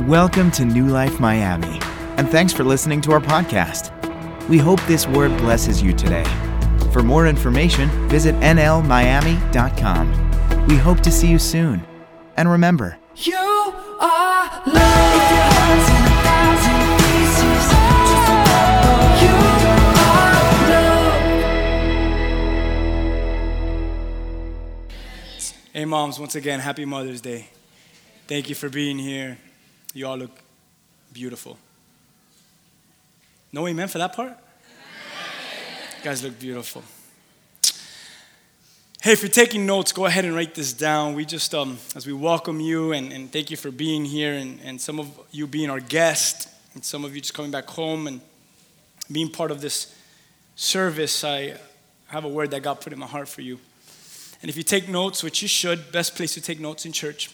Welcome to New Life Miami, and thanks for listening to our podcast. We hope this word blesses you today. For more information, visit nlmiami.com. We hope to see you soon. And remember, You are love. If your heart's in a thousand pieces, just remember you are love. Hey, moms, once again, happy Mother's Day. Thank you for being here. You all look beautiful. No amen for that part? You guys look beautiful. Hey, if you're taking notes, go ahead and write this down. We just, um, as we welcome you and, and thank you for being here, and, and some of you being our guest, and some of you just coming back home and being part of this service, I have a word that God put in my heart for you. And if you take notes, which you should, best place to take notes in church,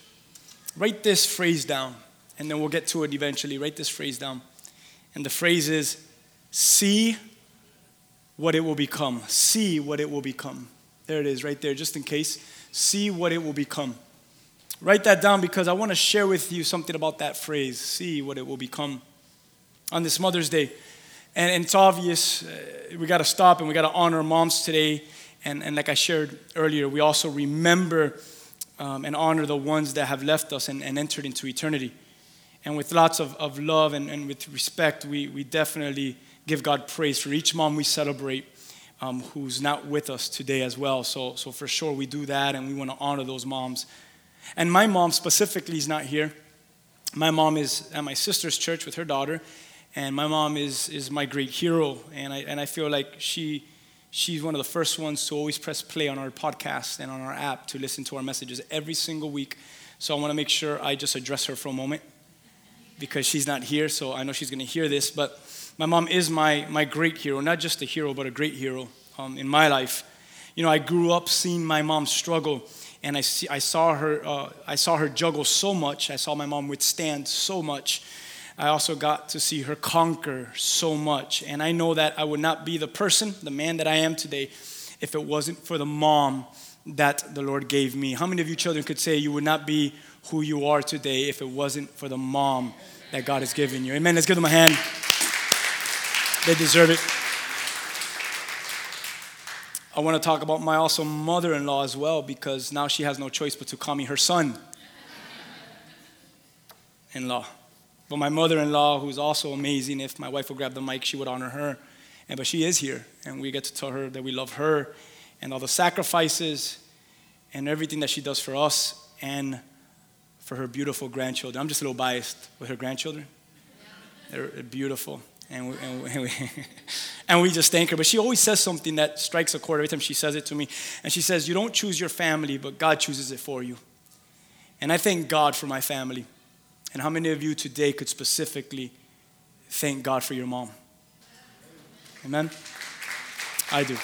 write this phrase down, and then we'll get to it eventually. Write this phrase down. And the phrase is see what it will become. See what it will become. There it is, right there, just in case. See what it will become. Write that down because I want to share with you something about that phrase see what it will become on this Mother's Day. And, and it's obvious uh, we got to stop and we got to honor moms today. And, and like I shared earlier, we also remember um, and honor the ones that have left us and, and entered into eternity. And with lots of, of love and, and with respect, we, we definitely give God praise for each mom we celebrate um, who's not with us today as well. So, so for sure, we do that and we want to honor those moms. And my mom specifically is not here. My mom is at my sister's church with her daughter, and my mom is, is my great hero. And I, and I feel like she, she's one of the first ones to always press play on our podcast and on our app to listen to our messages every single week. So I want to make sure I just address her for a moment because she's not here, so I know she's going to hear this. But my mom is my, my great hero, not just a hero, but a great hero um, in my life. You know, I grew up seeing my mom struggle, and I, see, I, saw her, uh, I saw her juggle so much. I saw my mom withstand so much. I also got to see her conquer so much. And I know that I would not be the person, the man that I am today, if it wasn't for the mom that the Lord gave me. How many of you children could say you would not be who you are today if it wasn't for the mom that God has given you? Amen. Let's give them a hand. They deserve it. I want to talk about my also mother in law as well because now she has no choice but to call me her son in law. But my mother in law, who's also amazing, if my wife would grab the mic, she would honor her. And, but she is here, and we get to tell her that we love her and all the sacrifices and everything that she does for us and for her beautiful grandchildren. I'm just a little biased with her grandchildren. They're beautiful. And we, and, we, and, we, and we just thank her. But she always says something that strikes a chord every time she says it to me. And she says, You don't choose your family, but God chooses it for you. And I thank God for my family. And how many of you today could specifically thank God for your mom? Amen? I do.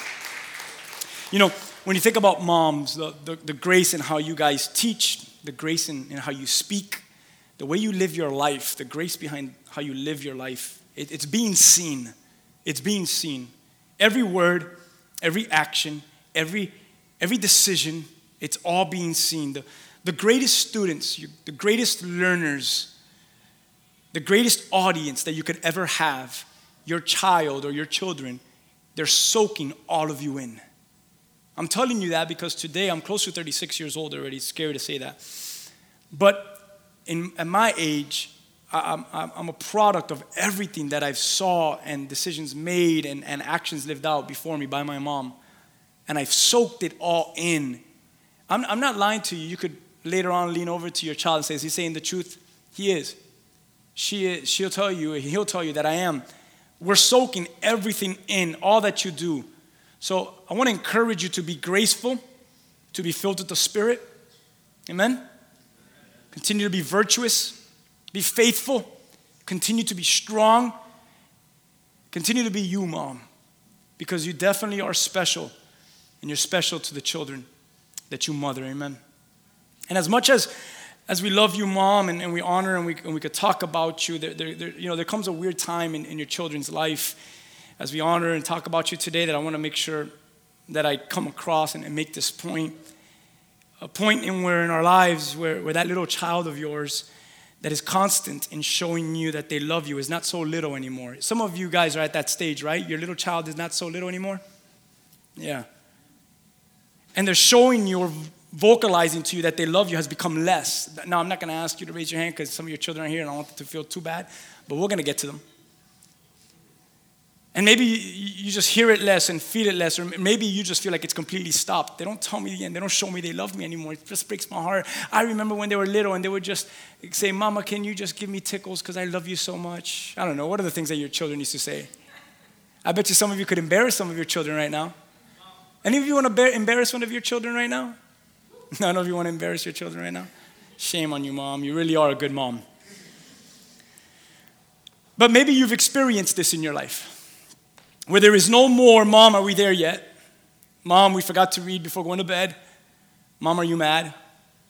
You know, when you think about moms, the, the, the grace in how you guys teach, the grace in, in how you speak, the way you live your life, the grace behind how you live your life, it, it's being seen. It's being seen. Every word, every action, every, every decision, it's all being seen. The, the greatest students, the greatest learners, the greatest audience that you could ever have, your child or your children, they're soaking all of you in. I'm telling you that because today I'm close to 36 years old already. It's scary to say that. But in, at my age, I'm, I'm a product of everything that I've saw and decisions made and, and actions lived out before me by my mom. And I've soaked it all in. I'm, I'm not lying to you. You could later on lean over to your child and say, Is he saying the truth? He is. She is. She'll tell you, he'll tell you that I am. We're soaking everything in, all that you do. So I want to encourage you to be graceful, to be filled with the Spirit. Amen? Continue to be virtuous, be faithful, continue to be strong, continue to be you, mom, because you definitely are special, and you're special to the children that you mother. Amen. And as much as as we love you, mom, and, and we honor and we, and we could talk about you, there, there, there, you know, there comes a weird time in, in your children's life as we honor and talk about you today that I want to make sure that I come across and, make this point. A point in where in our lives where, where that little child of yours that is constant in showing you that they love you is not so little anymore. Some of you guys are at that stage, right? Your little child is not so little anymore. Yeah. And they're showing you or vocalizing to you that they love you has become less. Now, I'm not going to ask you to raise your hand because some of your children are here and I don't want them to feel too bad, but we're going to get to them. And maybe you just hear it less and feel it less, or maybe you just feel like it's completely stopped. They don't tell me the end. They don't show me they love me anymore. It just breaks my heart. I remember when they were little and they would just say, Mama, can you just give me tickles because I love you so much? I don't know. What are the things that your children used to say? I bet you some of you could embarrass some of your children right now. Any of you want to embarrass one of your children right now? None of you want to embarrass your children right now? Shame on you, mom. You really are a good mom. But maybe you've experienced this in your life where there is no more, Mom, are we there yet? Mom, we forgot to read before going to bed. Mom, are you mad?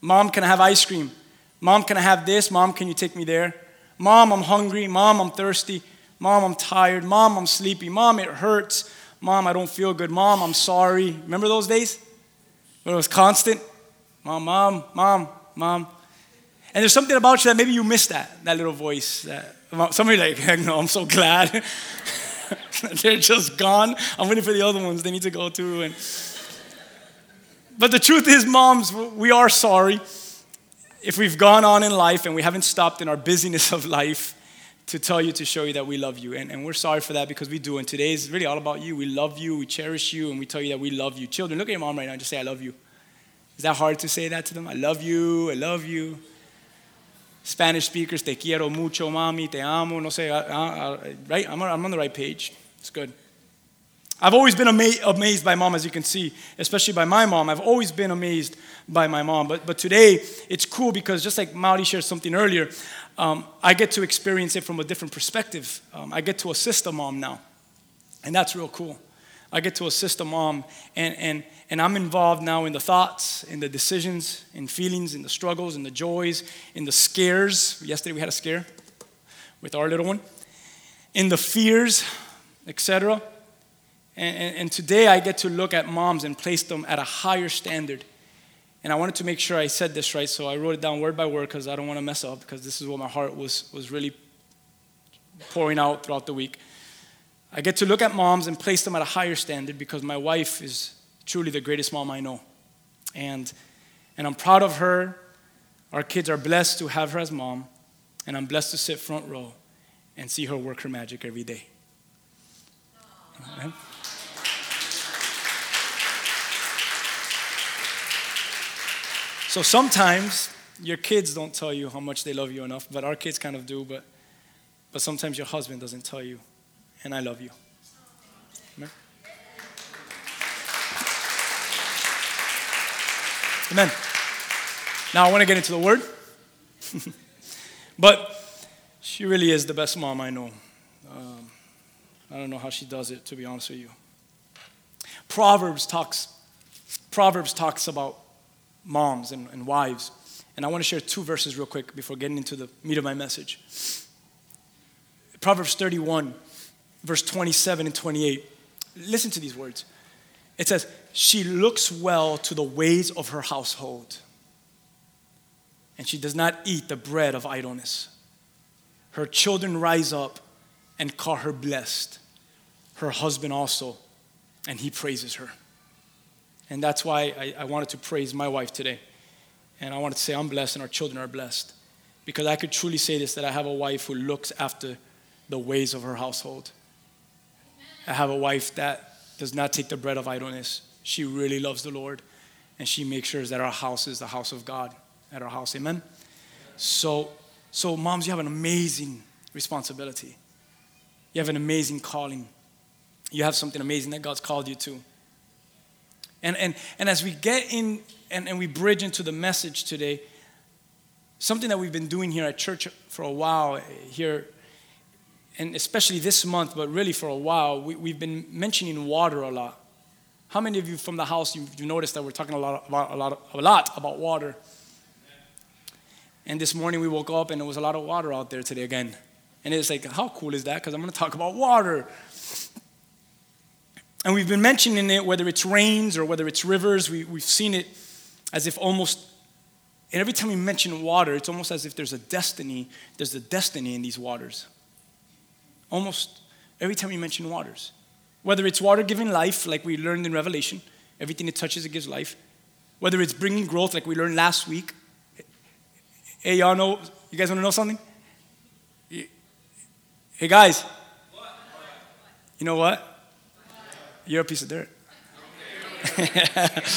Mom, can I have ice cream? Mom, can I have this? Mom, can you take me there? Mom, I'm hungry. Mom, I'm thirsty. Mom, I'm tired. Mom, I'm sleepy. Mom, it hurts. Mom, I don't feel good. Mom, I'm sorry. Remember those days? When it was constant? Mom, mom, mom, mom. And there's something about you that maybe you missed that, that little voice. That, somebody like, heck no, I'm so glad. They're just gone. I'm waiting for the other ones. They need to go too. And... But the truth is, moms, we are sorry if we've gone on in life and we haven't stopped in our busyness of life to tell you, to show you that we love you. And, and we're sorry for that because we do. And today is really all about you. We love you, we cherish you, and we tell you that we love you. Children, look at your mom right now and just say, I love you. Is that hard to say that to them? I love you, I love you. Spanish speakers, te quiero mucho, mami, te amo, no sé, uh, uh, right? I'm, I'm on the right page. It's good. I've always been ama- amazed by mom, as you can see, especially by my mom. I've always been amazed by my mom. But, but today, it's cool because just like Mauri shared something earlier, um, I get to experience it from a different perspective. Um, I get to assist a mom now. And that's real cool. I get to assist a mom, and, and, and I'm involved now in the thoughts, in the decisions, in feelings, in the struggles, in the joys, in the scares. Yesterday we had a scare with our little one, in the fears, etc. And, and, and today I get to look at moms and place them at a higher standard. And I wanted to make sure I said this right, so I wrote it down word by word because I don't want to mess up, because this is what my heart was, was really pouring out throughout the week. I get to look at moms and place them at a higher standard because my wife is truly the greatest mom I know. And, and I'm proud of her. Our kids are blessed to have her as mom. And I'm blessed to sit front row and see her work her magic every day. So sometimes your kids don't tell you how much they love you enough, but our kids kind of do, but, but sometimes your husband doesn't tell you and I love you. Amen. Amen. Now I want to get into the word. but she really is the best mom I know. Um, I don't know how she does it, to be honest with you. Proverbs talks, Proverbs talks about moms and, and wives. And I want to share two verses real quick before getting into the meat of my message. Proverbs 31 verse 27 and 28. Listen to these words. It says, She looks well to the ways of her household, and she does not eat the bread of idleness. Her children rise up and call her blessed, her husband also, and he praises her. And that's why I, I wanted to praise my wife today. And I wanted to say, I'm blessed and our children are blessed. Because I could truly say this that I have a wife who looks after the ways of her household. I have a wife that does not take the bread of idleness. She really loves the Lord, and she makes sure that our house is the house of God at our house. Amen. So, so moms, you have an amazing responsibility. You have an amazing calling. You have something amazing that God's called you to. And, and, and as we get in and, and we bridge into the message today, something that we've been doing here at church for a while eh, here and especially this month, but really for a while, we, have been mentioning water a lot. How many of you from the house you've, you noticed that we're talking a lot about a lot, a lot about water? And this morning we woke up and there was a lot of water out there today again. And it's like, how cool is that? Because I'm going to talk about water. And we've been mentioning it, whether it's rains or whether it's rivers. We, we've seen it as if almost And every time we mention water, it's almost as if there's a destiny, there's a destiny in these waters. Almost every time you mention waters. Whether it's water giving life, like we learned in Revelation, everything it touches, it gives life. Whether it's bringing growth, like we learned last week. Hey, y'all know, you guys want to know something? Hey, guys. You know what? You're a piece of dirt.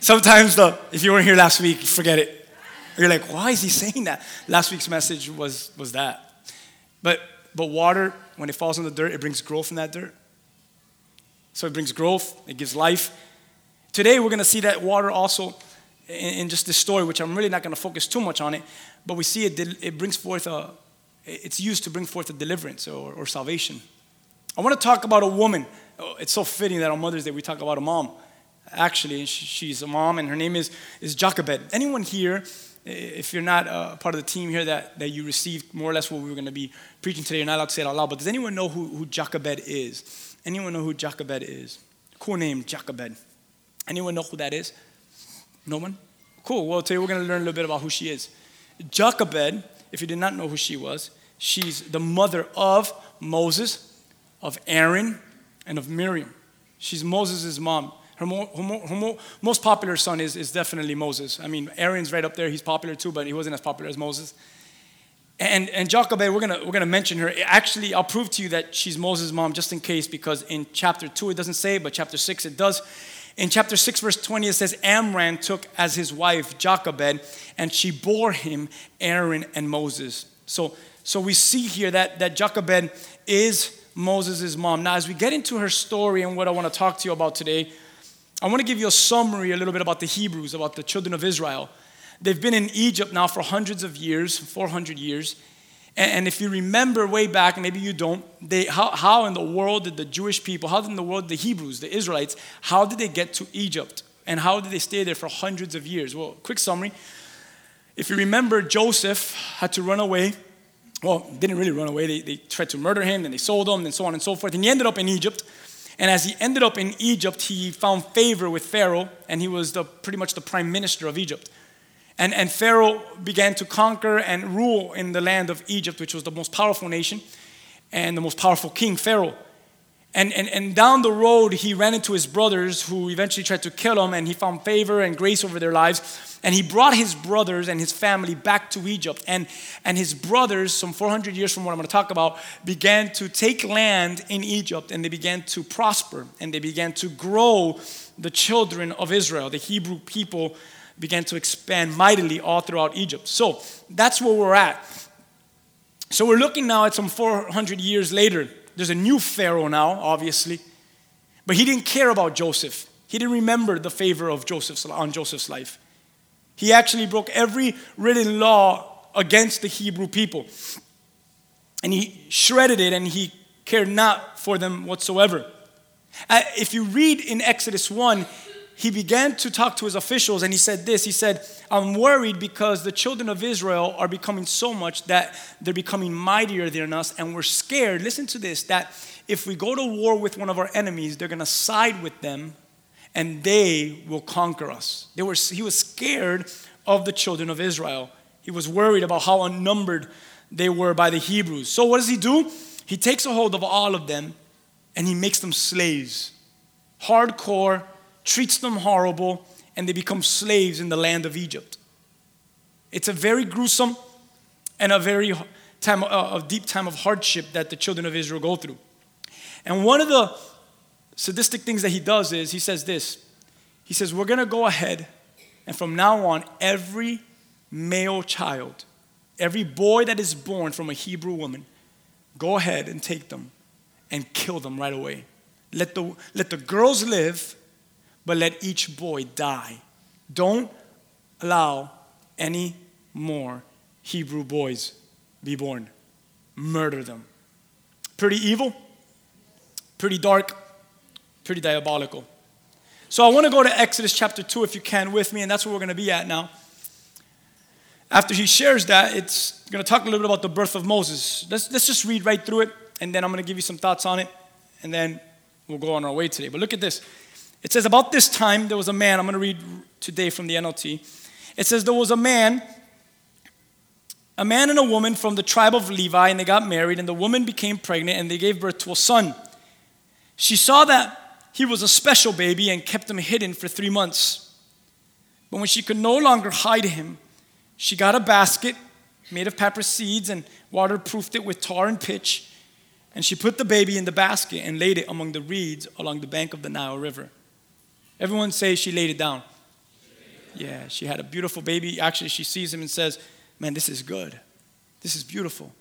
Sometimes, though, if you weren't here last week, forget it. You're like, why is he saying that? Last week's message was, was that. But, but water, when it falls on the dirt, it brings growth in that dirt. So it brings growth, it gives life. Today, we're going to see that water also in, just this story, which I'm really not going to focus too much on it, but we see it, it brings forth a, it's used to bring forth a deliverance or, or salvation. I want to talk about a woman. Oh, It's so fitting that on Mother's Day we talk about a mom. Actually, she's a mom, and her name is, is Jochebed. Anyone here, if you're not uh, part of the team here, that, that you received more or less what we were going to be preaching today, you're not allowed to say it out loud, but does anyone know who, who Jochebed is? Anyone know who Jochebed is? Cool name, Jochebed. Anyone know who that is? No one? Cool. Well, today we're going to learn a little bit about who she is. Jochebed, if you did not know who she was, she's the mother of Moses, of Aaron, and of Miriam. She's Moses' mom. Her, her, her mo- most popular son is, is definitely Moses. I mean, Aaron's right up there. He's popular too, but he wasn't as popular as Moses. And, and Jochebed, we're gonna, we're gonna mention her. Actually, I'll prove to you that she's Moses' mom just in case, because in chapter 2 it doesn't say, but chapter 6 it does. In chapter 6, verse 20, it says, Amram took as his wife Jochebed, and she bore him Aaron and Moses. So, so we see here that, that Jochebed is Moses' mom. Now, as we get into her story and what I want to talk to you about today, I want to give you a summary a little bit about the Hebrews, about the children of Israel. They've been in Egypt now for hundreds of years, 400 years. And, if you remember way back, maybe you don't, they, how, how in the world did the Jewish people, how in the world the Hebrews, the Israelites, how did they get to Egypt? And how did they stay there for hundreds of years? Well, quick summary. If you remember, Joseph had to run away. Well, didn't really run away. They, they tried to murder him, then they sold him, and so on and so forth. And he ended up in Egypt. And as he ended up in Egypt, he found favor with Pharaoh, and he was the, pretty much the prime minister of Egypt. And, and Pharaoh began to conquer and rule in the land of Egypt, which was the most powerful nation and the most powerful king, Pharaoh. And, and, and down the road, he ran into his brothers who eventually tried to kill him, and he found favor and grace over their lives. And he brought his brothers and his family back to Egypt. And, and his brothers, some 400 years from what I'm going to talk about, began to take land in Egypt and they began to prosper and they began to grow the children of Israel. The Hebrew people began to expand mightily all throughout Egypt. So that's where we're at. So we're looking now at some 400 years later. There's a new Pharaoh now, obviously. But he didn't care about Joseph. He didn't remember the favor of Joseph's on Joseph's life. He actually broke every written law against the Hebrew people. And he shredded it and he cared not for them whatsoever. Uh, if you read in Exodus 1, he began to talk to his officials and he said this He said, I'm worried because the children of Israel are becoming so much that they're becoming mightier than us, and we're scared. Listen to this that if we go to war with one of our enemies, they're going to side with them and they will conquer us. They were, he was scared of the children of Israel. He was worried about how unnumbered they were by the Hebrews. So, what does he do? He takes a hold of all of them and he makes them slaves. Hardcore, treats them horrible, and they become slaves in the land of Egypt. It's a very gruesome and a very time, uh, a deep time of hardship that the children of Israel go through. And one of the sadistic things that he does is he says this He says, We're going to go ahead, and from now on, every male child, every boy that is born from a Hebrew woman, go ahead and take them and kill them right away. Let the, let the girls live, but let each boy die. Don't allow any more Hebrew boys be born. Murder them. Pretty evil, pretty dark, pretty diabolical. So I want to go to Exodus chapter 2 if you can with me, and that's where we're going to be at now. After he shares that, it's going to talk a little bit about the birth of Moses. Let's, let's just read right through it, and then I'm going to give you some thoughts on it, and then we'll go on our way today. But look at this. It says, About this time, there was a man, I'm going to read today from the NLT, It says there was a man, a man and a woman from the tribe of Levi, and they got married, and the woman became pregnant, and they gave birth to a son. She saw that he was a special baby and kept him hidden for three months. But when she could no longer hide him, she got a basket made of papyrus reeds and waterproofed it with tar and pitch. And she put the baby in the basket and laid it among the reeds along the bank of the Nile River. Everyone say she laid it down. Yeah, she had a beautiful baby. Actually, she sees him and says, Man, this is good. This is beautiful.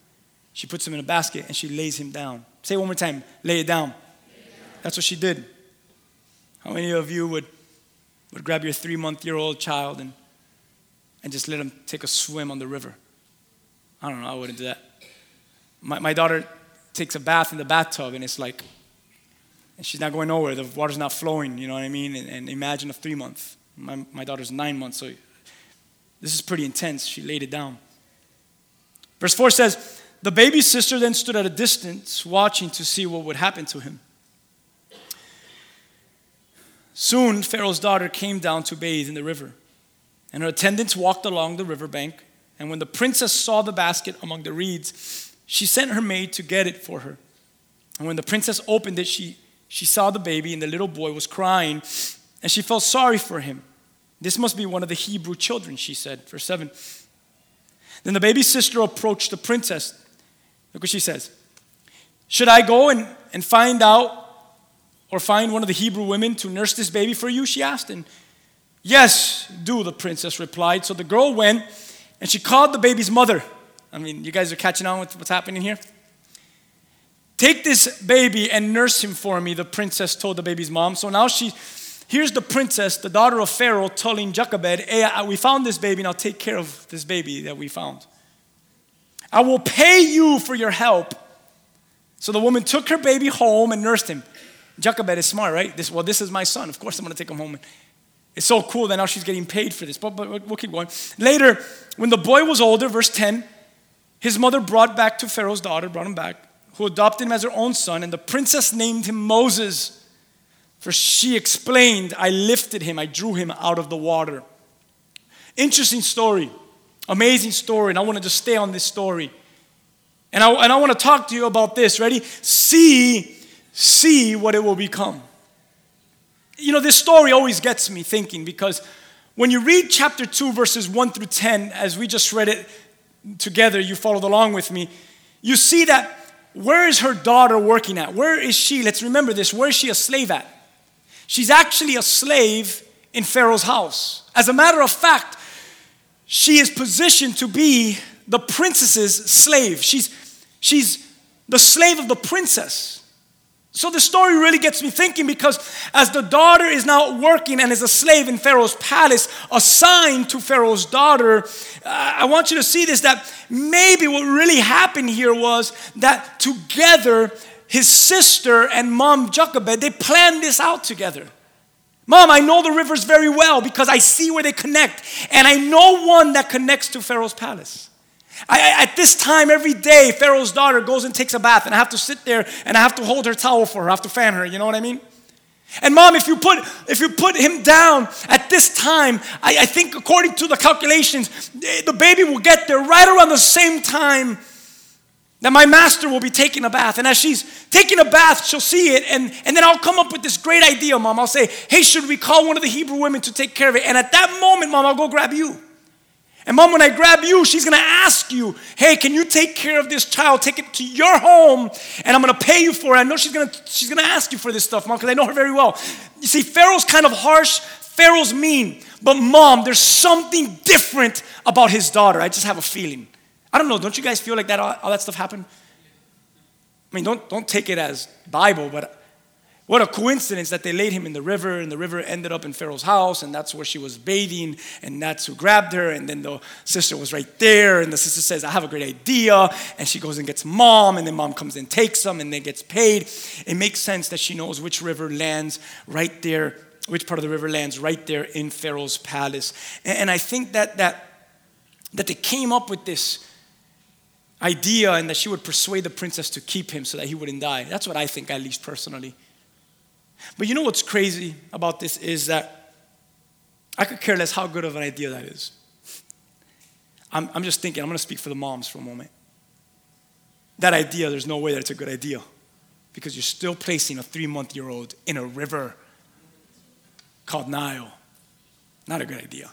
She puts him in a basket and she lays him down. Say it one more time lay it down. That's what she did. How many of you would, would grab your three month year old child and, and just let him take a swim on the river? I don't know, I wouldn't do that. My, my daughter takes a bath in the bathtub and it's like, and she's not going nowhere. The water's not flowing, you know what I mean? And, and imagine a three month. My, my daughter's nine months, so this is pretty intense. She laid it down. Verse 4 says, The baby's sister then stood at a distance, watching to see what would happen to him. Soon, Pharaoh's daughter came down to bathe in the river, and her attendants walked along the riverbank. And when the princess saw the basket among the reeds, she sent her maid to get it for her. And when the princess opened it, she, she saw the baby, and the little boy was crying, and she felt sorry for him. This must be one of the Hebrew children, she said. Verse 7. Then the baby's sister approached the princess. Look what she says. Should I go and, and find out or find one of the Hebrew women to nurse this baby for you? She asked. And yes, do, the princess replied. So the girl went and she called the baby's mother. I mean, you guys are catching on with what's happening here? Take this baby and nurse him for me, the princess told the baby's mom. So now she, here's the princess, the daughter of Pharaoh, telling Jochebed, Hey, we found this baby, now take care of this baby that we found. I will pay you for your help. So the woman took her baby home and nursed him. Jochebed is smart, right? This, well, this is my son. Of course, I'm going to take him home. It's so cool that now she's getting paid for this. But, but we'll keep going. Later, when the boy was older, verse 10, his mother brought back to Pharaoh's daughter, brought him back, who adopted him as her own son, and the princess named him Moses. For she explained, I lifted him, I drew him out of the water. Interesting story, amazing story, and I want to just stay on this story. And I, and I want to talk to you about this. Ready? See, see what it will become. You know, this story always gets me thinking because when you read chapter 2, verses 1 through 10, as we just read it together, you followed along with me, you see that where is her daughter working at? Where is she? Let's remember this. Where is she a slave at? She's actually a slave in Pharaoh's house. As a matter of fact, she is positioned to be the princess's slave. She's, she's the slave of the princess. So the story really gets me thinking because as the daughter is now working and is a slave in Pharaoh's palace, assigned to Pharaoh's daughter, uh, I want you to see this that maybe what really happened here was that together, his sister and mom Jochebed, they planned this out together. Mom, I know the rivers very well because I see where they connect, and I know one that connects to Pharaoh's palace. I, at this time, every day, Pharaoh's daughter goes and takes a bath, and I have to sit there and I have to hold her towel for her. I have to fan her. You know what I mean? And mom, if you put if you put him down at this time, I, I think according to the calculations, eh, the baby will get there right around the same time that my master will be taking a bath. And as she's taking a bath, she'll see it, and, and then I'll come up with this great idea, mom. I'll say, hey, should we call one of the Hebrew women to take care of it? And at that moment, mom, I'll go grab you. And mom, when I grab you, she's gonna ask you, hey, can you take care of this child? Take it to your home, and I'm gonna pay you for it. I know she's gonna she's gonna ask you for this stuff, mom, because I know her very well. You see, Pharaoh's kind of harsh, Pharaoh's mean, but mom, there's something different about his daughter. I just have a feeling. I don't know, don't you guys feel like that all, all that stuff happened? I mean, don't don't take it as Bible, but what a coincidence that they laid him in the river, and the river ended up in Pharaoh's house, and that's where she was bathing, and that's who grabbed her. And then the sister was right there, and the sister says, I have a great idea. And she goes and gets mom, and then mom comes and takes them, and then gets paid. It makes sense that she knows which river lands right there, which part of the river lands right there in Pharaoh's palace. And I think that, that, that they came up with this idea and that she would persuade the princess to keep him so that he wouldn't die. That's what I think, at least personally. But you know what's crazy about this is that I could care less how good of an idea that is. I'm, I'm just thinking, I'm going to speak for the moms for a moment. That idea, there's no way that it's a good idea because you're still placing a three month year old in a river called Nile. Not a good idea.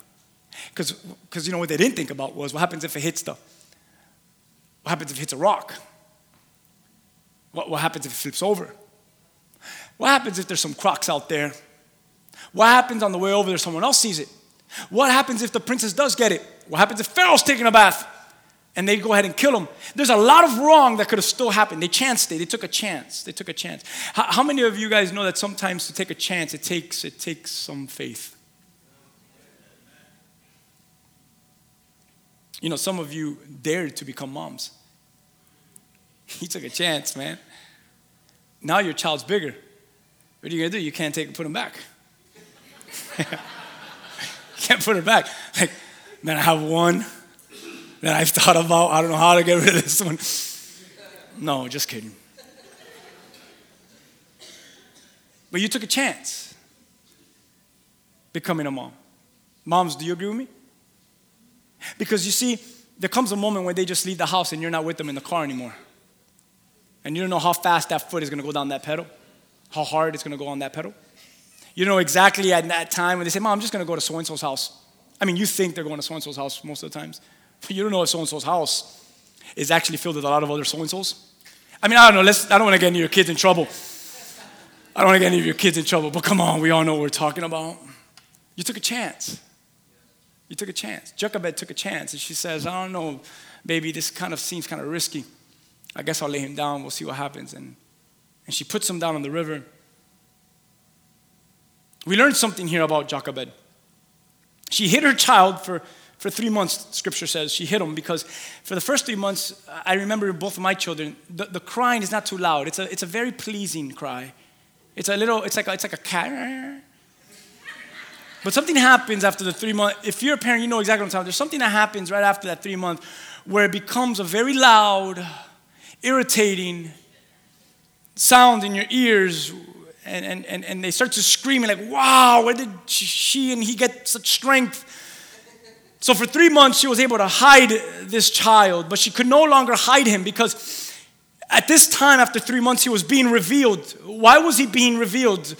Because you know what they didn't think about was what happens if it hits the, what happens if it hits a rock? What, what happens if it flips over? What happens if there's some crocs out there? What happens on the way over there, someone else sees it? What happens if the princess does get it? What happens if Pharaoh's taking a bath and they go ahead and kill him? There's a lot of wrong that could have still happened. They chanced it. They took a chance. They took a chance. How, how many of you guys know that sometimes to take a chance, it takes, it takes some faith? You know, some of you dared to become moms. He took a chance, man. Now your child's bigger. What are you gonna do? You can't take and put him back. you can't put her back. Like, man, I have one that I've thought about. I don't know how to get rid of this one. No, just kidding. But you took a chance becoming a mom. Moms, do you agree with me? Because you see, there comes a moment where they just leave the house and you're not with them in the car anymore. And you don't know how fast that foot is gonna go down that pedal, how hard it's gonna go on that pedal. You know exactly at that time when they say, Mom, I'm just gonna go to so and so's house. I mean, you think they're going to so and so's house most of the times, but you don't know if so and so's house is actually filled with a lot of other so and so's. I mean, I don't know, let's, I don't wanna get any of your kids in trouble. I don't wanna get any of your kids in trouble, but come on, we all know what we're talking about. You took a chance. You took a chance. Jochebed took a chance, and she says, I don't know, baby, this kind of seems kind of risky. I guess I'll lay him down. We'll see what happens. And, and she puts him down on the river. We learned something here about Jochebed. She hid her child for, for three months, scripture says. She hid him because for the first three months, I remember both of my children, the, the crying is not too loud. It's a, it's a very pleasing cry. It's a little, it's like a, it's like a cat. But something happens after the three months. If you're a parent, you know exactly what I'm talking about. There's something that happens right after that three months where it becomes a very loud, irritating sound in your ears. And, and, and, and they start to scream like, wow, where did she and he get such strength? So for three months, she was able to hide this child, but she could no longer hide him because at this time, after three months, he was being revealed. Why was he being revealed?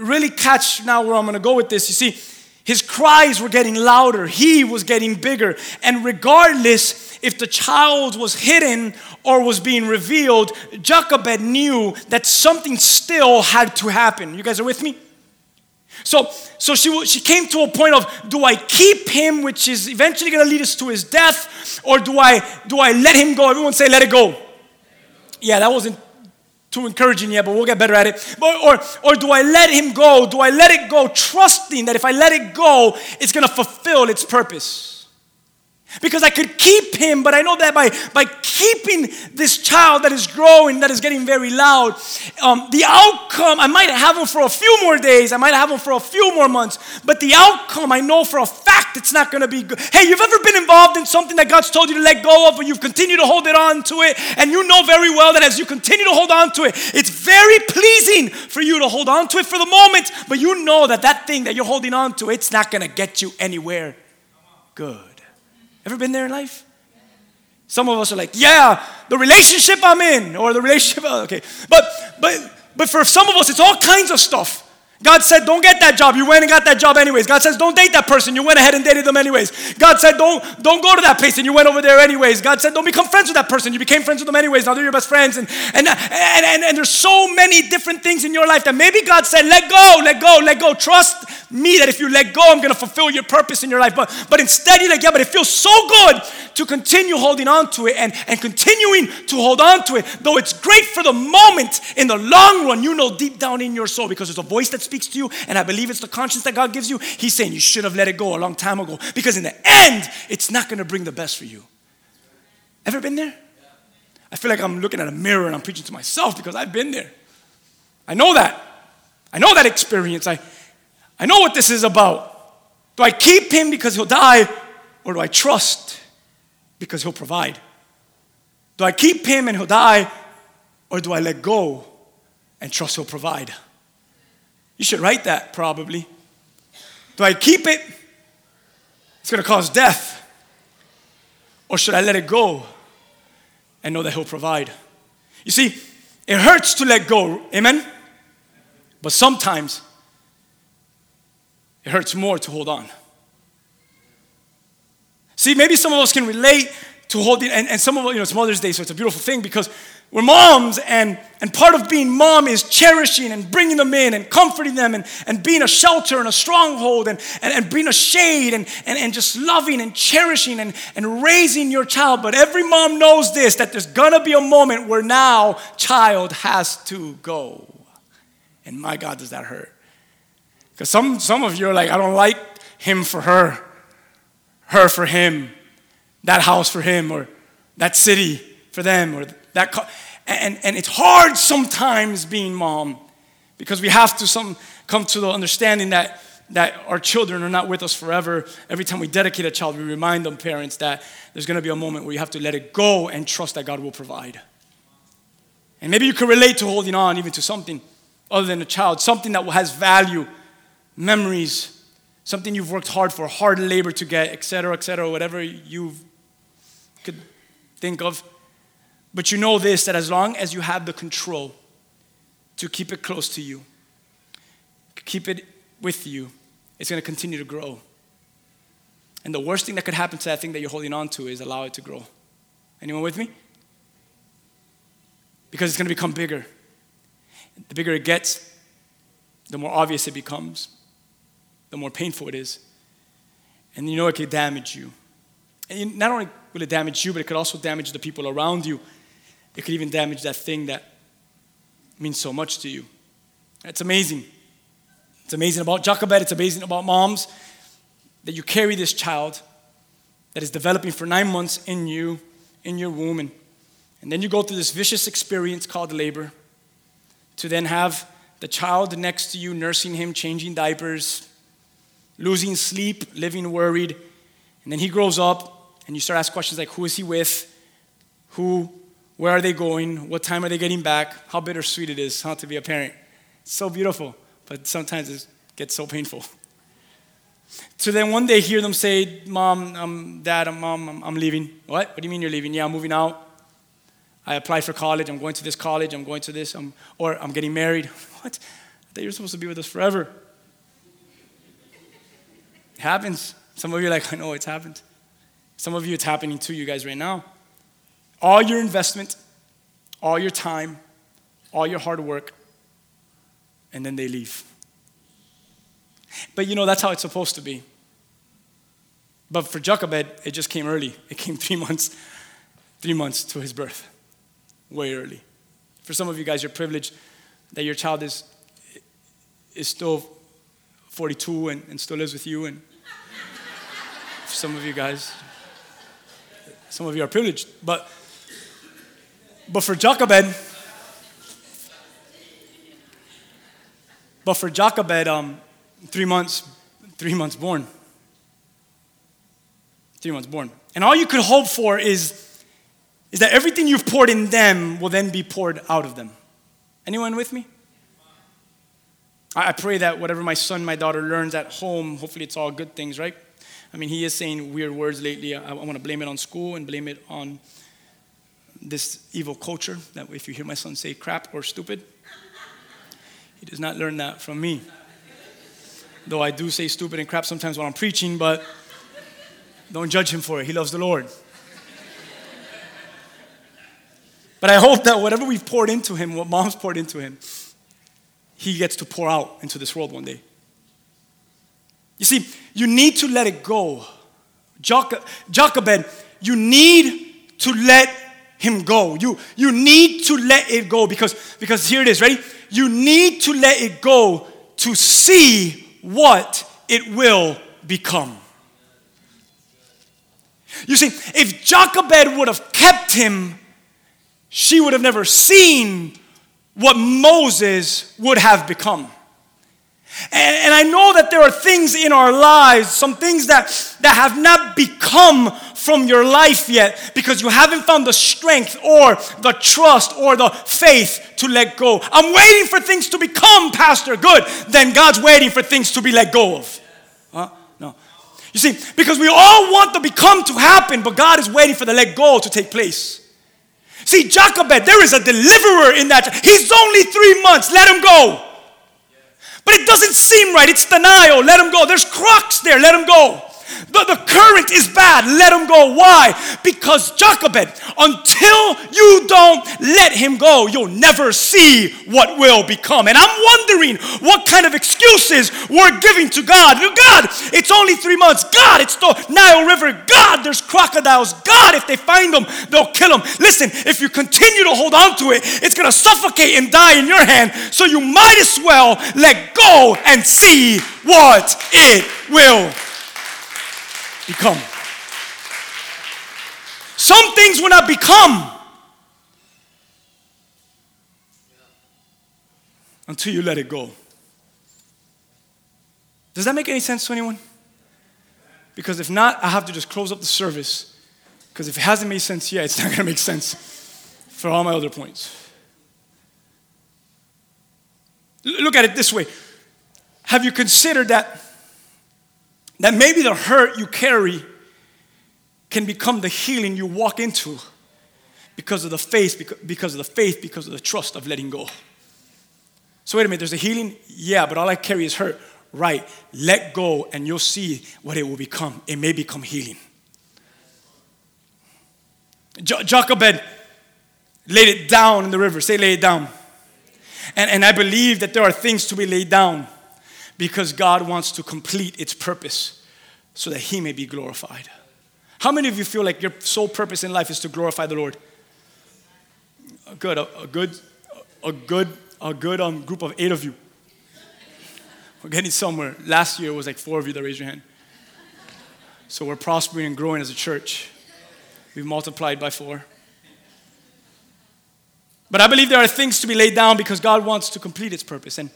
Really catch now where I'm gonna go with this. You see, his cries were getting louder, he was getting bigger. And regardless if the child was hidden or was being revealed, Jochebed knew that something still had to happen. You guys are with me? So, so she, she came to a point of do I keep him, which is eventually going to lead us to his death, or do I, do I let him go? Everyone say, let it go. Yeah, that wasn't too encouraging yet, but we'll get better at it. But, or, or do I let him go? Do I let it go, trusting that if I let it go, it's going to fulfill its purpose? Because I could keep him, but I know that by, by keeping this child that is growing, that is getting very loud, um, the outcome, I might have him for a few more days, I might have him for a few more months, but the outcome, I know for a fact it's not gonna be good. Hey, you've ever been involved in something that God's told you to let go of, but you've continued to hold it on to it, and you know very well that as you continue to hold on to it, it's very pleasing for you to hold on to it for the moment, but you know that that thing that you're holding on to, it's not gonna get you anywhere good. Ever been there in life? Some of us are like, yeah, the relationship I'm in, or the relationship, okay. But but but for some of us, it's all kinds of stuff. God said, don't get that job. You went and got that job anyways. God says, don't date that person. You went ahead and dated them anyways. God said, don't, don't go to that place and you went over there anyways. God said, don't become friends with that person. You became friends with them anyways. Now they're your best friends. And, and, and, and, and there's so many different things in your life that maybe God said, let go, let go, let go. Trust me that if you let go, I'm going to fulfill your purpose in your life. But, but instead, you're like, yeah, but it feels so good to continue holding on to it and, and continuing to hold on to it. Though it's great for the moment, in the long run, you know deep down in your soul because there's a voice that speaks to you, and I believe it's the conscience that God gives you. He's saying you should have let it go a long time ago because in the end, it's not going to bring the best for you. Ever been there? I feel like I'm looking at a mirror and I'm preaching to myself because I've been there. I know that. I know that experience. I, I know what this is about. Do I keep him because he'll die, or do I trust because he'll provide? Do I keep him and he'll die, or do I let go and trust he'll provide? You should write that probably. Do I keep it? It's going to cause death. Or should I let it go and know that He'll provide? You see, it hurts to let go, amen? But sometimes it hurts more to hold on. See, maybe some of us can relate to holding, and, and some of you know, it's Mother's Day, so it's a beautiful thing because we're moms, and, and part of being mom is cherishing and bringing them in and comforting them and, and being a shelter and a stronghold and, and, and being a shade and, and, and just loving and cherishing and, and raising your child. But every mom knows this that there's gonna be a moment where now child has to go. And my God, does that hurt? Because some, some of you are like, I don't like him for her, her for him, that house for him, or that city for them, or that. Co- and, and it's hard sometimes being mom because we have to some, come to the understanding that, that our children are not with us forever. Every time we dedicate a child, we remind them, parents, that there's going to be a moment where you have to let it go and trust that God will provide. And maybe you can relate to holding on even to something other than a child, something that has value, memories, something you've worked hard for, hard labor to get, etc., etc., whatever you could think of. But you know this that as long as you have the control to keep it close to you, keep it with you, it's going to continue to grow. And the worst thing that could happen to that thing that you're holding on to is allow it to grow. Anyone with me? Because it's going to become bigger. The bigger it gets, the more obvious it becomes, the more painful it is. And you know it could damage you. And not only will it damage you, but it could also damage the people around you. It could even damage that thing that means so much to you. It's amazing. It's amazing about Jochebed, it's amazing about moms that you carry this child that is developing for nine months in you, in your womb, and, and then you go through this vicious experience called labor to then have the child next to you, nursing him, changing diapers, losing sleep, living worried. And then he grows up, and you start asking questions like who is he with? Who, where are they going? What time are they getting back? How bittersweet it is huh, to be a parent. It's so beautiful, but sometimes it gets so painful. So then one day hear them say, Mom, um, Dad, um, Mom, I'm, mom, I'm leaving. What? What do you mean you're leaving? Yeah, I'm moving out. I applied for college. I'm going to this college. I'm going to this. I'm, or I'm getting married. What? I thought you were supposed to be with us forever. It happens. Some of you are like, I know it's happened. Some of you, it's happening to you guys right now. All your investment, all your time, all your hard work, and then they leave. But you know, that's how it's supposed to be. But for Jochebed, it just came early. It came three months, three months to his birth. Way early. For some of you guys, you're privileged that your child is, is still 42 and, and still lives with you. And for some of you guys, some of you are privileged. But, but for Jochebed, but for Jochebed, um, three months, three months born. Three months born. And all you could hope for is, is that everything you've poured in them will then be poured out of them. Anyone with me? I pray that whatever my son, my daughter learns at home, hopefully it's all good things, right? I mean, he is saying weird words lately. I, I want to blame it on school and blame it on this evil culture that if you hear my son say crap or stupid, he does not learn that from me. Though I do say stupid and crap sometimes when I'm preaching, but don't judge him for it. He loves the Lord. But I hope that whatever we've poured into him, what mom's poured into him, he gets to pour out into this world one day. You see, you need to let it go. Jochebed, you need to let him go. You, you need to let it go because, because here it is, ready? You need to let it go to see what it will become. You see, if Jochebed would have kept him, she would have never seen what Moses would have become. And, and, I know that there are things in our lives, some things that, that have not become from your life yet because you haven't found the strength or the trust or the faith to let go. I'm waiting for things to become, Pastor. Good. Then God's waiting for things to be let go of. Huh? No. You see, because we all want the become to happen, but God is waiting for the let go to take place. See, Jochebed, there is a deliverer in that. He's only three months, let him go. But it doesn't seem right. It's denial, let him go. There's crux there, let him go. The, the current is bad, let him go. Why? Because Jochebed, until you don't let him go, you'll never see what will become. And I'm wondering what kind of excuses we're giving to God. God, it's only three months. God, it's the Nile River. God, there's crocodiles. God, if they find them, they'll kill them. Listen, if you continue to hold on to it, it's going to suffocate and die in your hand. So you might as well let go and see what it will become. Some things will not become until you let it go. Does that make any sense to anyone? Because if not, I have to just close up the service. Because if it hasn't made sense yet, it's not going to make sense for all my other points. L- Look at it this way Have you considered that, that maybe the hurt you carry can become the healing you walk into because of the faith, because of the faith, because of the trust of letting go? So wait a minute, there's a healing? Yeah, but all I carry is hurt. Right. Let go and you'll see what it will become. It may become healing. Jo- Jochebed laid it down in the river. Say, lay it down. And, and I believe that there are things to be laid down because God wants to complete its purpose so that He may be glorified. How many of you feel like your sole purpose in life is to glorify the Lord? Good, a, a good, a good, a good um, group of eight of you. We're getting somewhere. Last year it was like four of you that raised your hand. So we're prospering and growing as a church. We've multiplied by four. But I believe there are things to be laid down because God wants to complete its purpose and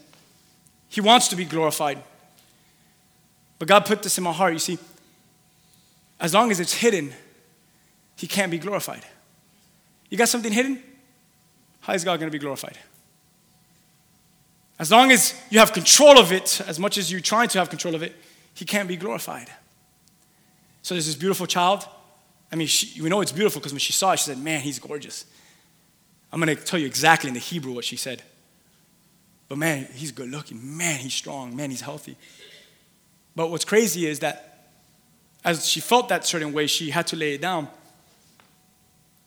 He wants to be glorified. But God put this in my heart. You see, as long as it's hidden, He can't be glorified. You got something hidden? How is God going to be glorified? As long as you have control of it, as much as you're trying to have control of it, He can't be glorified. So there's this beautiful child. I mean, she, we know it's beautiful because when she saw it, she said, Man, he's gorgeous. I'm going to tell you exactly in the Hebrew what she said. But man, he's good looking. Man, he's strong. Man, he's healthy. But what's crazy is that as she felt that certain way, she had to lay it down.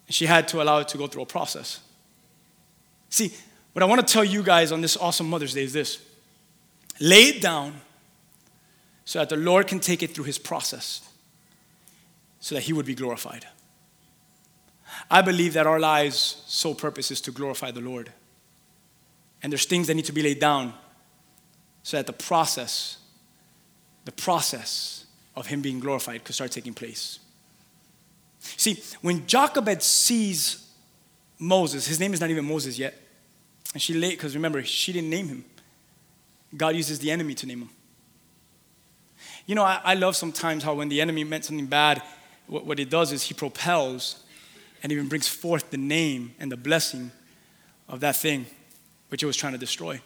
She had to allow it to go through a process. See, what I want to tell you guys on this awesome Mother's Day is this lay it down so that the Lord can take it through his process so that he would be glorified. I believe that our lives' sole purpose is to glorify the Lord. And there's things that need to be laid down so that the process, the process of him being glorified could start taking place. See, when Jochebed sees Moses, his name is not even Moses yet. And she late, because remember, she didn't name him. God uses the enemy to name him. You know, I, I love sometimes how when the enemy meant something bad, what, what it does is he propels and even brings forth the name and the blessing of that thing which it was trying to destroy.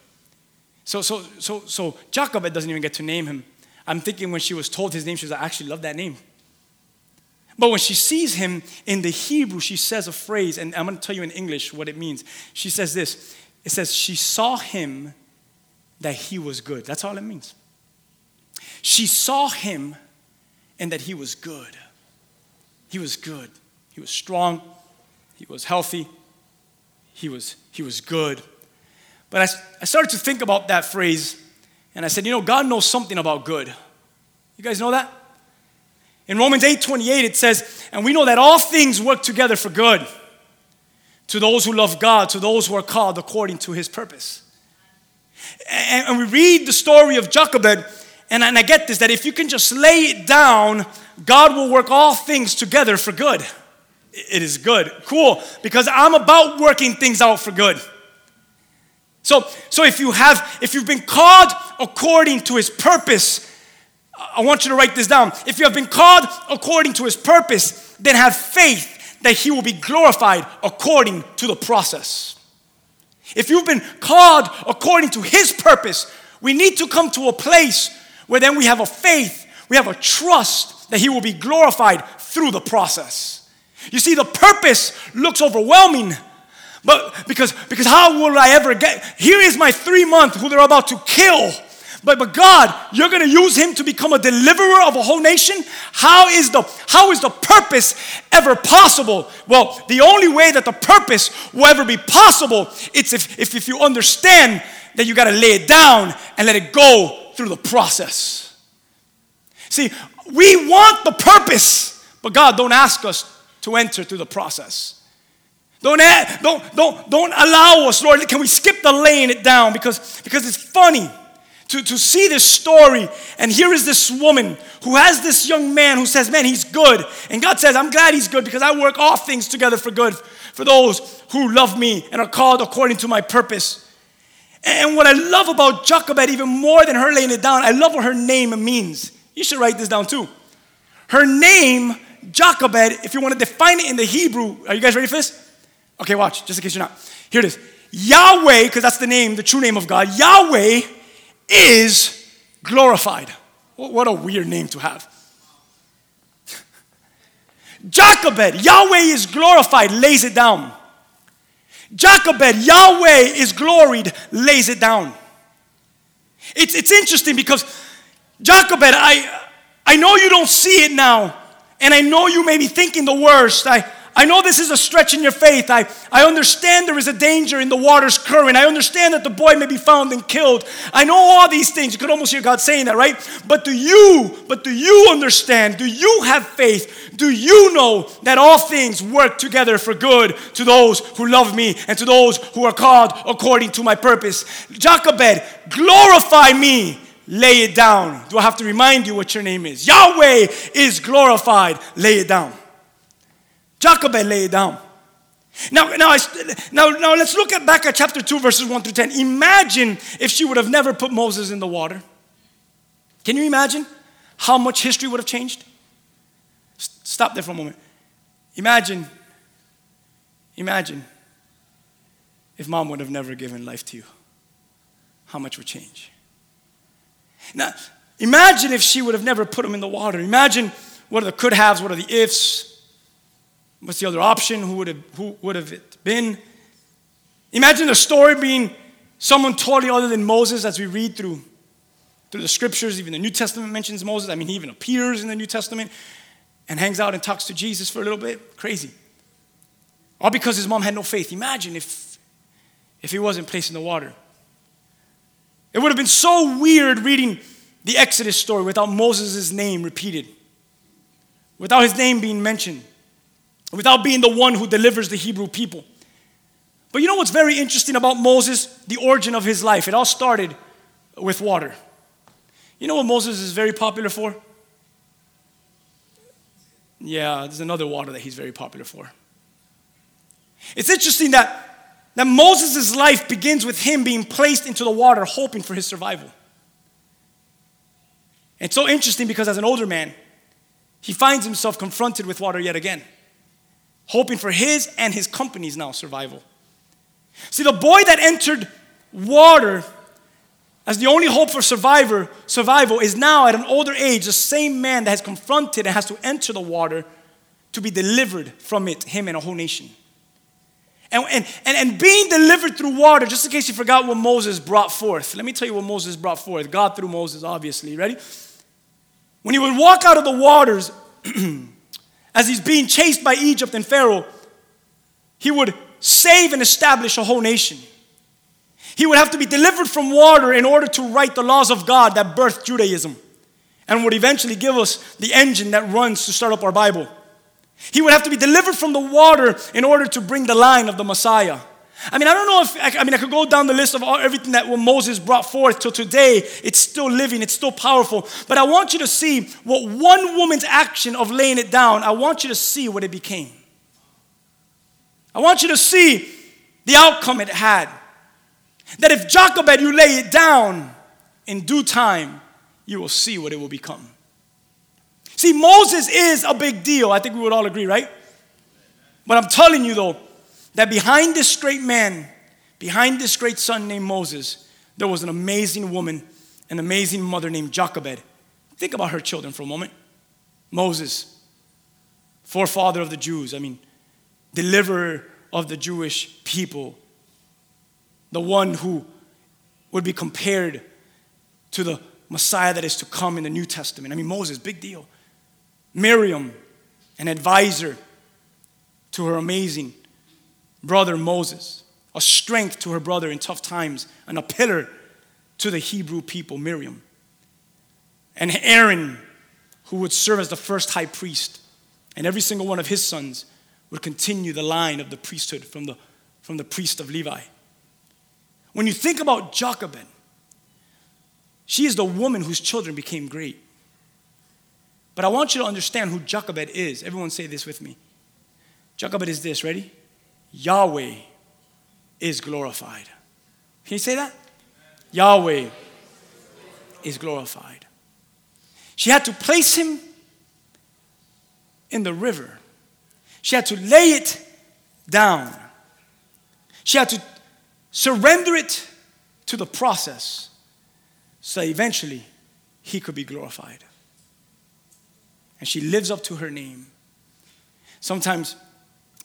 So, so, so, so Jochebed doesn't even get to name him. I'm thinking when she was told his name, she was like, I actually love that name. But when she sees him in the Hebrew, she says a phrase, and I'm going to tell you in English what it means. She says this it says, She saw him that he was good. That's all it means. She saw him and that he was good. He was good. He was strong. He was healthy. He was, he was good. But I, I started to think about that phrase, and I said, you know, God knows something about good. You guys know that? In Romans 8 28, it says, And we know that all things work together for good to those who love God, to those who are called according to his purpose. And, and we read the story of Jochebed, and, and I get this that if you can just lay it down, God will work all things together for good. It is good. Cool. Because I'm about working things out for good. So, so if you have, if you've been called according to his purpose, I want you to write this down. If you have been called according to his purpose, then have faith that he will be glorified according to the process. If you've been called according to his purpose, we need to come to a place where then we have a faith We have a trust that He will be glorified through the process. You see, the purpose looks overwhelming, but because, because how will I ever get? Here is my three month who they're about to kill. But, but God, you're going to use him to become a deliverer of a whole nation? How is, the, how is the purpose ever possible? Well, the only way that the purpose will ever be possible it's if, if, if you understand that you got to lay it down and let it go through the process. See, we want the purpose, but God, don't ask us to enter through the process. Don't, add, don't, don't, don't allow us, Lord. Can we skip the laying it down? Because, because it's funny to, to see this story. And here is this woman who has this young man who says, Man, he's good. And God says, I'm glad he's good because I work all things together for good for those who love me and are called according to my purpose. And what I love about Jochebed, even more than her laying it down, I love what her name means. You should write this down too. Her name, Jochebed, if you want to define it in the Hebrew, are you guys ready for this? Okay, watch, just in case you're not. Here it is Yahweh, because that's the name, the true name of God. Yahweh is glorified. What a weird name to have. Jochebed, Yahweh is glorified, lays it down. Jochebed, Yahweh is gloried, lays it down. It's, it's interesting because Jochebed, I, I know you don't see it now, and I know you may be thinking the worst. I, I know this is a stretch in your faith. I, I understand there is a danger in the water's current. I understand that the boy may be found and killed. I know all these things. You could almost hear God saying that, right? But do you, but do you understand? Do you have faith? Do you know that all things work together for good to those who love me and to those who are called according to my purpose? Jochebed, glorify me lay it down. Do I have to remind you what your name is? Yahweh is glorified, lay it down. Jochebed lay down. Now, now, I, now, now let's look at back at chapter 2, verses 1 through 10. Imagine if she would have never put Moses in the water. Can you imagine how much history would have changed? Stop there for a moment. Imagine, imagine if mom would have never given life to you. How much would change? Now, imagine if she would have never put him in the water. Imagine what are the could haves, what are the ifs, What's the other option? Who would have, who would have it been? Imagine the story being someone totally other than Moses as we read through, through the scriptures. Even the New Testament mentions Moses. I mean, he even appears in the New Testament and hangs out and talks to Jesus for a little bit. Crazy. All because his mom had no faith. Imagine if, if he wasn't placed in the water. It would have been so weird reading the Exodus story without Moses' name repeated, without his name being mentioned without being the one who delivers the Hebrew people. But you know what's very interesting about Moses? The origin of his life. It all started with water. You know what Moses is very popular for? Yeah, there's another water that he's very popular for. It's interesting that, that Moses' life begins with him being placed into the water, hoping for his survival. It's so interesting because as an older man, he finds himself confronted with water yet again hoping for his and his company's now survival. See, the boy that entered water as the only hope for survivor, survival is now at an older age the same man that has confronted and has to enter the water to be delivered from it, him and a whole nation. And, and, and, and being delivered through water, just in case you forgot what Moses brought forth, let me tell you what Moses brought forth. God through Moses, obviously. Ready? When he would walk out of the waters, as he's being chased by Egypt and Pharaoh, he would save and establish a whole nation. He would have to be delivered from water in order to write the laws of God that birthed Judaism and would eventually give us the engine that runs to start up our Bible. He would have to be delivered from the water in order to bring the line of the Messiah. I mean, I don't know if, I mean, I could go down the list of all, everything that Moses brought forth till today. It's still living, it's still powerful. But I want you to see what one woman's action of laying it down, I want you to see what it became. I want you to see the outcome it had. That if Jochebed, you lay it down, in due time, you will see what it will become. See, Moses is a big deal. I think we would all agree, right? But I'm telling you though, that behind this great man, behind this great son named Moses, there was an amazing woman, an amazing mother named Jochebed, Think about her children for a moment. Moses, forefather of the Jews, I mean, deliverer of the Jewish people, the one who would be compared to the Messiah that is to come in the New Testament. I mean, Moses, big deal. Miriam, an advisor to her amazing brother Moses, a strength to her brother in tough times, and a pillar to the Hebrew people, Miriam. And Aaron, who would serve as the first high priest, and every single one of his sons would continue the line of the priesthood from the, from the priest of Levi. When you think about Jochebed, she is the woman whose children became great. But I want you to understand who Jochebed is. Everyone say this with me. Jochebed is this, ready? Yahweh is glorified. Can you say that? Yahweh is glorified. She had to place him in the river. She had to lay it down. She had to surrender it to the process so eventually he could be glorified. And she lives up to her name. Sometimes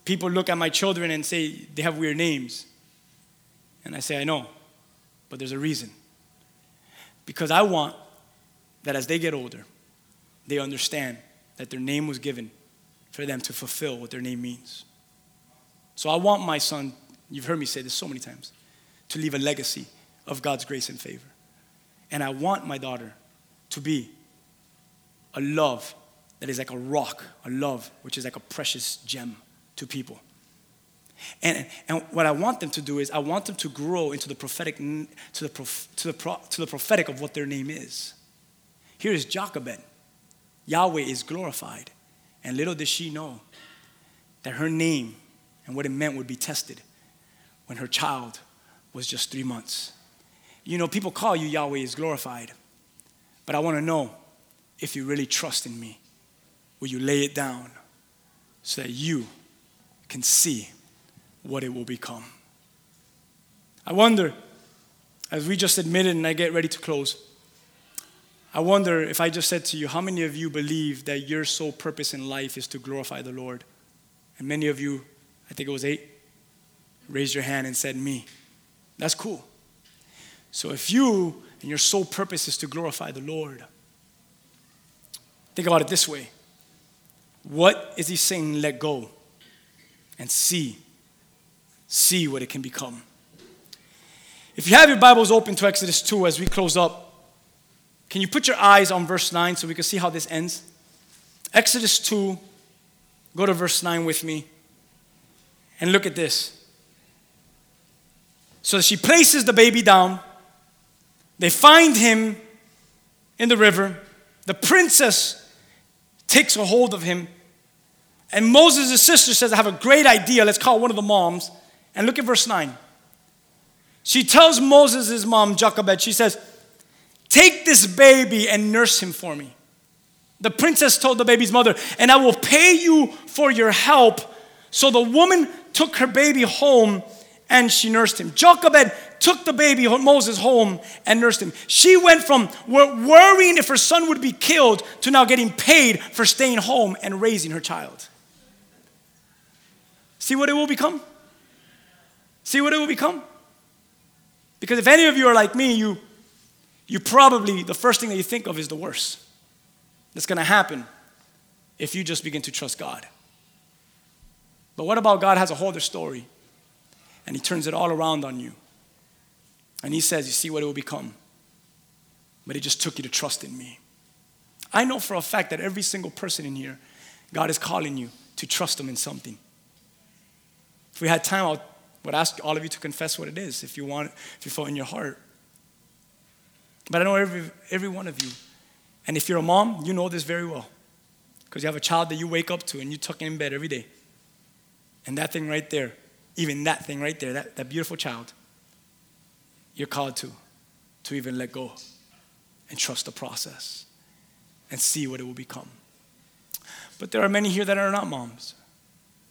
people look at my children and say they have weird names. And I say, I know, but there's a reason. Because I want that as they get older, they understand that their name was given for them to fulfill what their name means. So I want my son, you've heard me say this so many times, to leave a legacy of God's grace and favor. And I want my daughter to be a love that is like a rock, a love which is like a precious gem to people. And, and what I want them to do is I want them to grow into the prophetic to the, prof, to the, pro, to the prophetic of what their name is. Here is Jochebed. Yahweh is glorified. And little did she know that her name and what it meant would be tested when her child was just three months. You know, people call you Yahweh is glorified, but I want to know if you really trust in me. Will you lay it down so that you can see what it will become? I wonder, as we just admitted and I get ready to close, I wonder if I just said to you, how many of you believe that your sole purpose in life is to glorify the Lord? And many of you, I think it was eight, raised your hand and said, Me. That's cool. So if you and your sole purpose is to glorify the Lord, think about it this way what is he saying? Let go and see. See what it can become. If you have your Bibles open to Exodus 2 as we close up, can you put your eyes on verse 9 so we can see how this ends? Exodus 2, go to verse 9 with me and look at this. So she places the baby down. They find him in the river. The princess takes a hold of him. And Moses' sister says, I have a great idea. Let's call one of the moms. And look at verse 9. She tells Moses' mom, Jochebed, she says, Take this baby and nurse him for me. The princess told the baby's mother, And I will pay you for your help. So the woman took her baby home and she nursed him. Jochebed took the baby, Moses, home and nursed him. She went from worrying if her son would be killed to now getting paid for staying home and raising her child. See what it will become? See what it will become? Because if any of you are like me, you, you probably, the first thing that you think of is the worst that's going to happen if you just begin to trust God. But what about God has a whole other story? and he turns it all around on you. And he says, You see what it will become. But it just took you to trust in me. I know for a fact that every single person in here, God is calling you to trust him in something. If we had time, I would ask all of you to confess what it is if you want, if you feel in your heart. But I know every, every one of you. And if you're a mom, you know this very well. Because you have a child that you wake up to and you tuck in bed every day. And that thing right there even that thing right there, that, that beautiful child, you're called to, to even let go and trust the process and see what it will become. But there are many here that are not moms.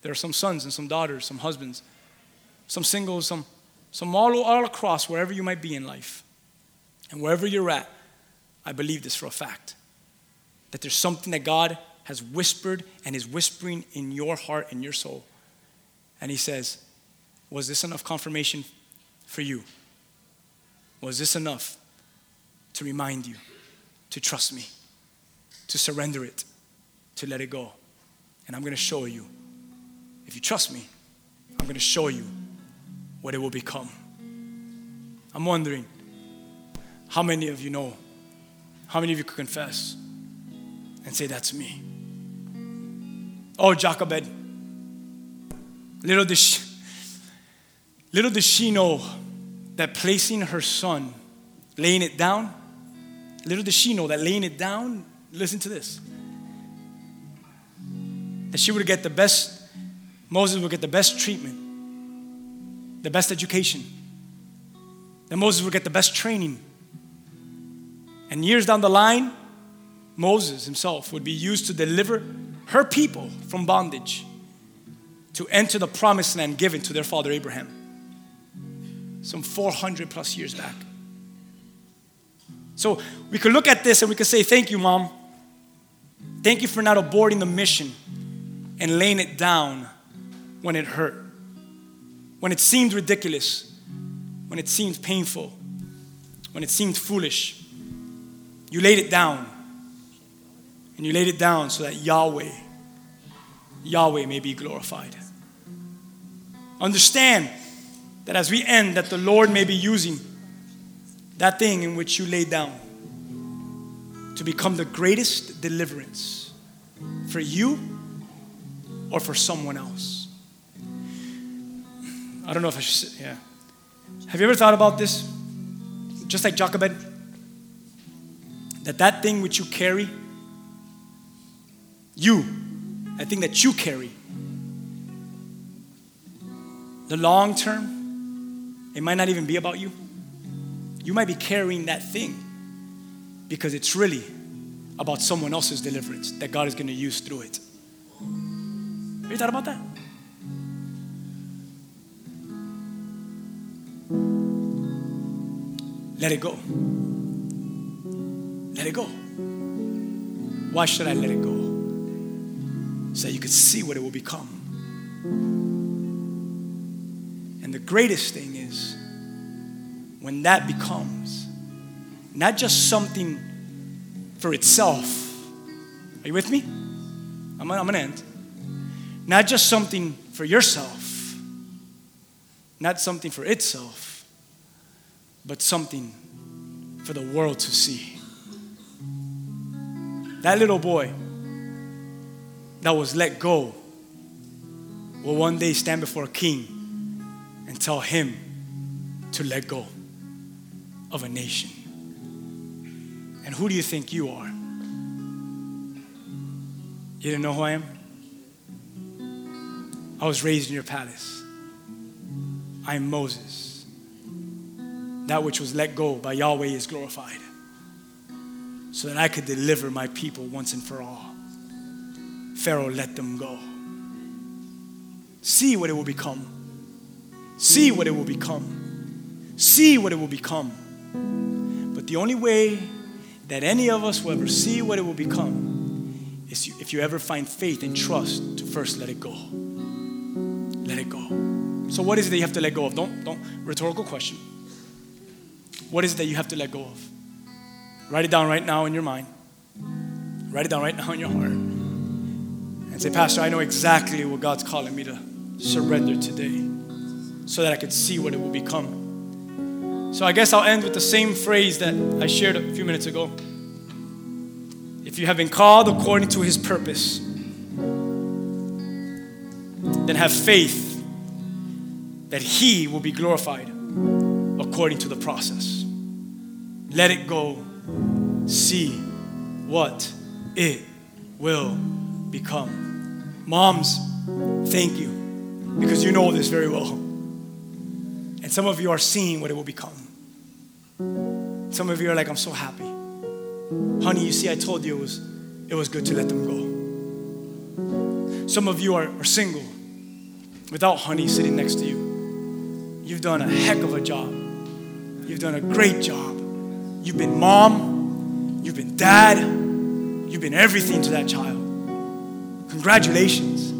There are some sons and some daughters, some husbands, some singles, some, some all, all across, wherever you might be in life. And wherever you're at, I believe this for a fact. that there's something that God has whispered and is whispering in your heart and your soul. And He says, Was this enough confirmation for you? Was this enough to remind you to trust me, to surrender it, to let it go? And I'm going to show you. If you trust me, I'm going to show you what it will become. I'm wondering how many of you know, how many of you could confess and say, That's me? Oh, Jochebed, little does she, little does she know that placing her son, laying it down, little does she know that laying it down, listen to this, that she would get the best, Moses would get the best treatment, the best education, that Moses would get the best training. And years down the line, Moses himself would be used to deliver her people from bondage to enter the promised land given to their father Abraham some 400 plus years back. So we could look at this and we could say, Thank you, mom. Thank you for not aborting the mission and laying it down when it hurt, when it seemed ridiculous, when it seemed painful, when it seemed foolish. You laid it down. And you laid it down so that Yahweh, Yahweh may be glorified. Understand that as we end, that the Lord may be using that thing in which you laid down to become the greatest deliverance for you or for someone else. I don't know if I should yeah. Have you ever thought about this? Just like Jochebed, that that thing which you carry, you, that thing that you carry, the long term, it might not even be about you. You might be carrying that thing because it's really about someone else's deliverance that God is going to use through it. Have you thought about that? Let it go. Let it go. Why should I let it go? So you could see what it will become. And the greatest thing is when that becomes not just something for itself. Are you with me? I'm, I'm gonna end. Not just something for yourself, not something for itself, but something for the world to see. That little boy that was let go will one day stand before a king and tell him to let go of a nation. And who do you think you are? You didn't know who I am? I was raised in your palace. I am Moses. That which was let go by Yahweh is glorified, so that I could deliver my people once and for all. Pharaoh let them go. See what it will become. See what it will become. See what it will become. But the only way that any of us will ever see what it will become is if you ever find faith and trust to first let it go. Let it go. So what is it that you have to let go of? Don't don't rhetorical question. What is it that you have to let go of? Write it down right now in your mind. Write it down right now in your heart. And say, Pastor, I know exactly what God's calling me to surrender today so that I could see what it will become. So I guess I'll end with the same phrase that I shared a few minutes ago. If you have been called according to his purpose, then have faith that he will be glorified according to the process. Let it go. See what it will become. Moms, thank you because you know this very well. And some of you are seeing what it will become. Some of you are like, I'm so happy. Honey, you see, I told you it was, it was good to let them go. Some of you are, are single without honey sitting next to you. You've done a heck of a job. You've done a great job. You've been mom, you've been dad, You've been everything to that child. Congratulations.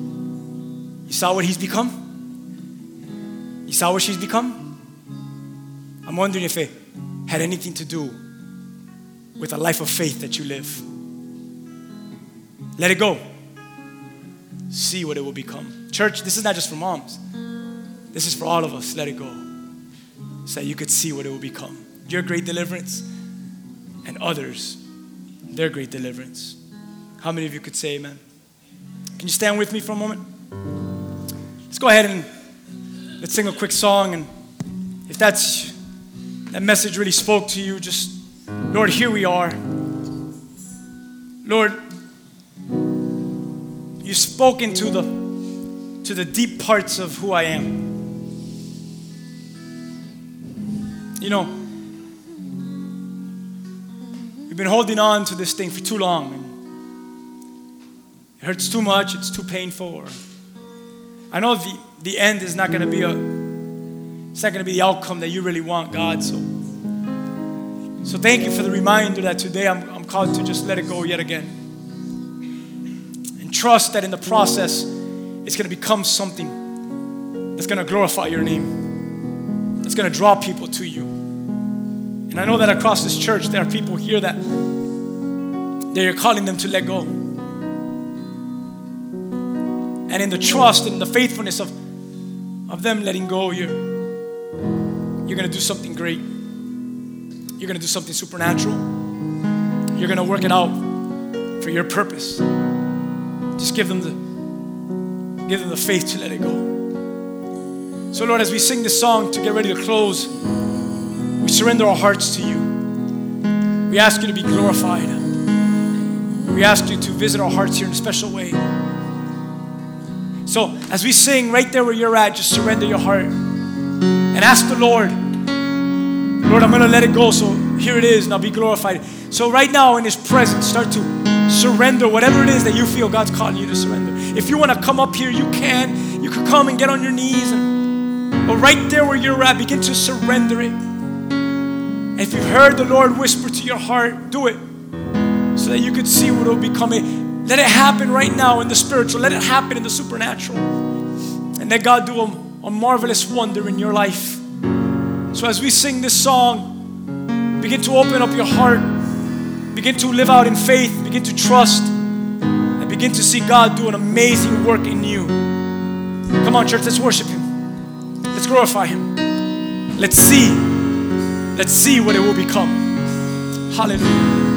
You saw what he's become? You saw what she's become? I'm wondering if it had anything to do with a life of faith that you live. Let it go. See what it will become. Church, this is not just for moms. This is for all of us. Let it go. So that you could see what it will become. Your great deliverance and others, their great deliverance. How many of you could say amen? Can you stand with me for a moment? Let's go ahead and let's sing a quick song. And if that's that message really spoke to you, just Lord, here we are. Lord, you've spoken to the to the deep parts of who I am. You know, we've been holding on to this thing for too long. And it hurts too much, it's too painful. Or I know the, the end is not going to be a, it's not going to be the outcome that you really want, God. So, so thank you for the reminder that today I'm, I'm called to just let it go yet again. And trust that in the process, it's going to become something that's going to glorify your name, that's going to draw people to you. And I know that across this church, there are people here that, that you're calling them to let go. And in the trust and the faithfulness of, of them letting go, you're, you're going to do something great. You're going to do something supernatural. You're going to work it out for your purpose. Just give them the, give them the faith to let it go. So, Lord, as we sing this song to get ready to close, we surrender our hearts to you. We ask you to be glorified. We ask you to visit our hearts here in a special way. So, as we sing right there where you're at, just surrender your heart and ask the Lord, Lord, I'm going to let it go. So, here it is. Now be glorified. So, right now in His presence, start to surrender whatever it is that you feel God's calling you to surrender. If you want to come up here, you can. You can come and get on your knees. And, but right there where you're at, begin to surrender it. If you've heard the Lord whisper to your heart, do it so that you could see what will become. A, let it happen right now in the spiritual. Let it happen in the supernatural. And let God do a, a marvelous wonder in your life. So as we sing this song, begin to open up your heart. Begin to live out in faith. Begin to trust. And begin to see God do an amazing work in you. Come on, church, let's worship Him. Let's glorify Him. Let's see. Let's see what it will become. Hallelujah.